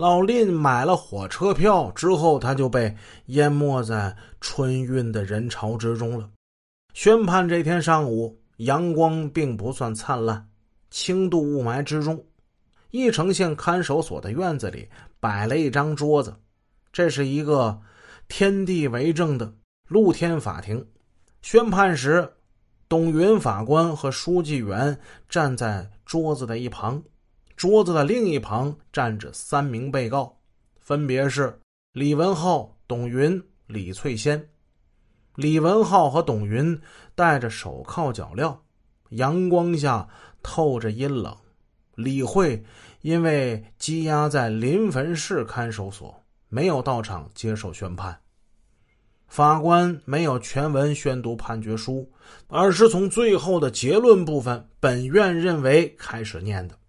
老林买了火车票之后，他就被淹没在春运的人潮之中了。宣判这天上午，阳光并不算灿烂，轻度雾霾之中，义城县看守所的院子里摆了一张桌子，这是一个天地为证的露天法庭。宣判时，董云法官和书记员站在桌子的一旁。桌子的另一旁站着三名被告，分别是李文浩、董云、李翠仙。李文浩和董云戴着手铐脚镣，阳光下透着阴冷。李慧因为羁押在临汾市看守所，没有到场接受宣判。法官没有全文宣读判决书，而是从最后的结论部分“本院认为”开始念的。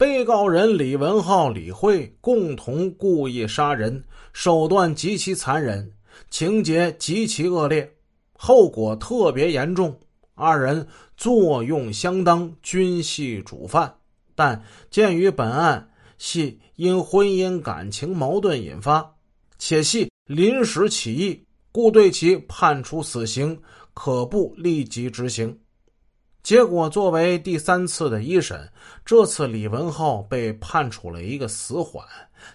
被告人李文浩、李慧共同故意杀人，手段极其残忍，情节极其恶劣，后果特别严重。二人作用相当，均系主犯。但鉴于本案系因婚姻感情矛盾引发，且系临时起意，故对其判处死刑，可不立即执行。结果，作为第三次的一审，这次李文浩被判处了一个死缓，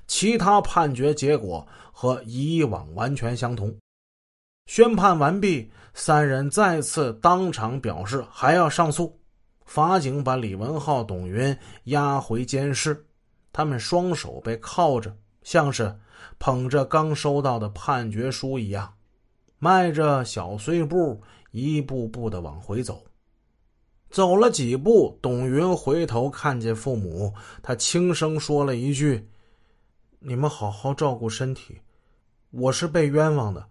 其他判决结果和以往完全相同。宣判完毕，三人再次当场表示还要上诉。法警把李文浩、董云押回监室，他们双手被铐着，像是捧着刚收到的判决书一样，迈着小碎步，一步步的往回走。走了几步，董云回头看见父母，他轻声说了一句：“你们好好照顾身体，我是被冤枉的。”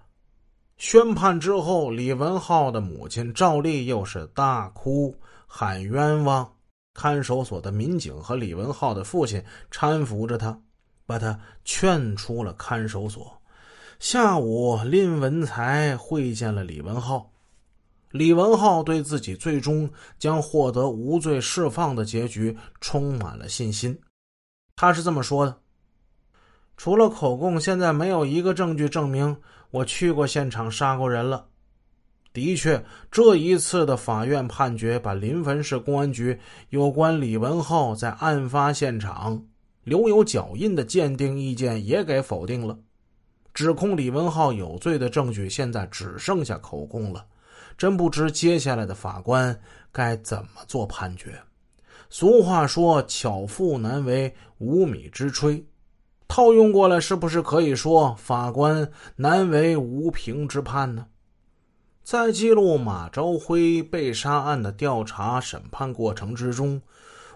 宣判之后，李文浩的母亲赵丽又是大哭喊冤枉。看守所的民警和李文浩的父亲搀扶着他，把他劝出了看守所。下午，林文才会见了李文浩。李文浩对自己最终将获得无罪释放的结局充满了信心。他是这么说的：“除了口供，现在没有一个证据证明我去过现场杀过人了。”的确，这一次的法院判决把临汾市公安局有关李文浩在案发现场留有脚印的鉴定意见也给否定了，指控李文浩有罪的证据现在只剩下口供了。真不知接下来的法官该怎么做判决。俗话说“巧妇难为无米之炊”，套用过来，是不是可以说法官难为无凭之判呢？在记录马朝辉被杀案的调查审判过程之中，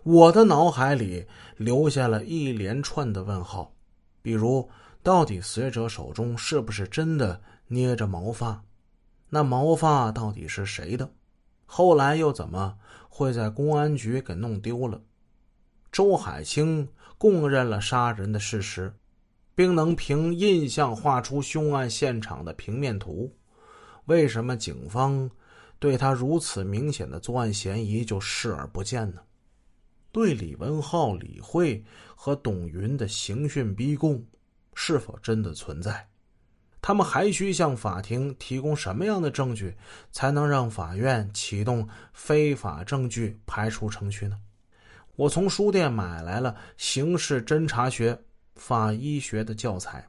我的脑海里留下了一连串的问号，比如，到底死者手中是不是真的捏着毛发？那毛发到底是谁的？后来又怎么会在公安局给弄丢了？周海清供认了杀人的事实，并能凭印象画出凶案现场的平面图，为什么警方对他如此明显的作案嫌疑就视而不见呢？对李文浩、李慧和董云的刑讯逼供，是否真的存在？他们还需向法庭提供什么样的证据，才能让法院启动非法证据排除程序呢？我从书店买来了《刑事侦查学》法医学的教材，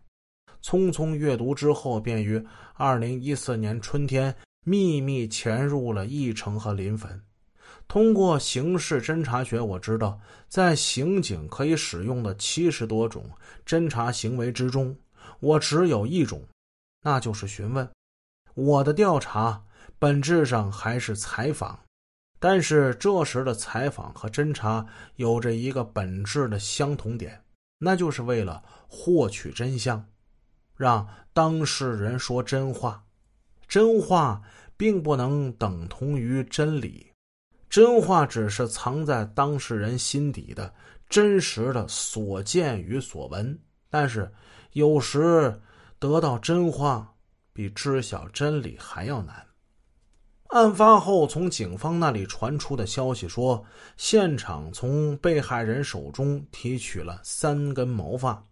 匆匆阅读之后，便于二零一四年春天秘密潜入了义城和临汾。通过刑事侦查学，我知道在刑警可以使用的七十多种侦查行为之中，我只有一种。那就是询问，我的调查本质上还是采访，但是这时的采访和侦查有着一个本质的相同点，那就是为了获取真相，让当事人说真话。真话并不能等同于真理，真话只是藏在当事人心底的真实的所见与所闻，但是有时。得到真话比知晓真理还要难。案发后，从警方那里传出的消息说，现场从被害人手中提取了三根毛发，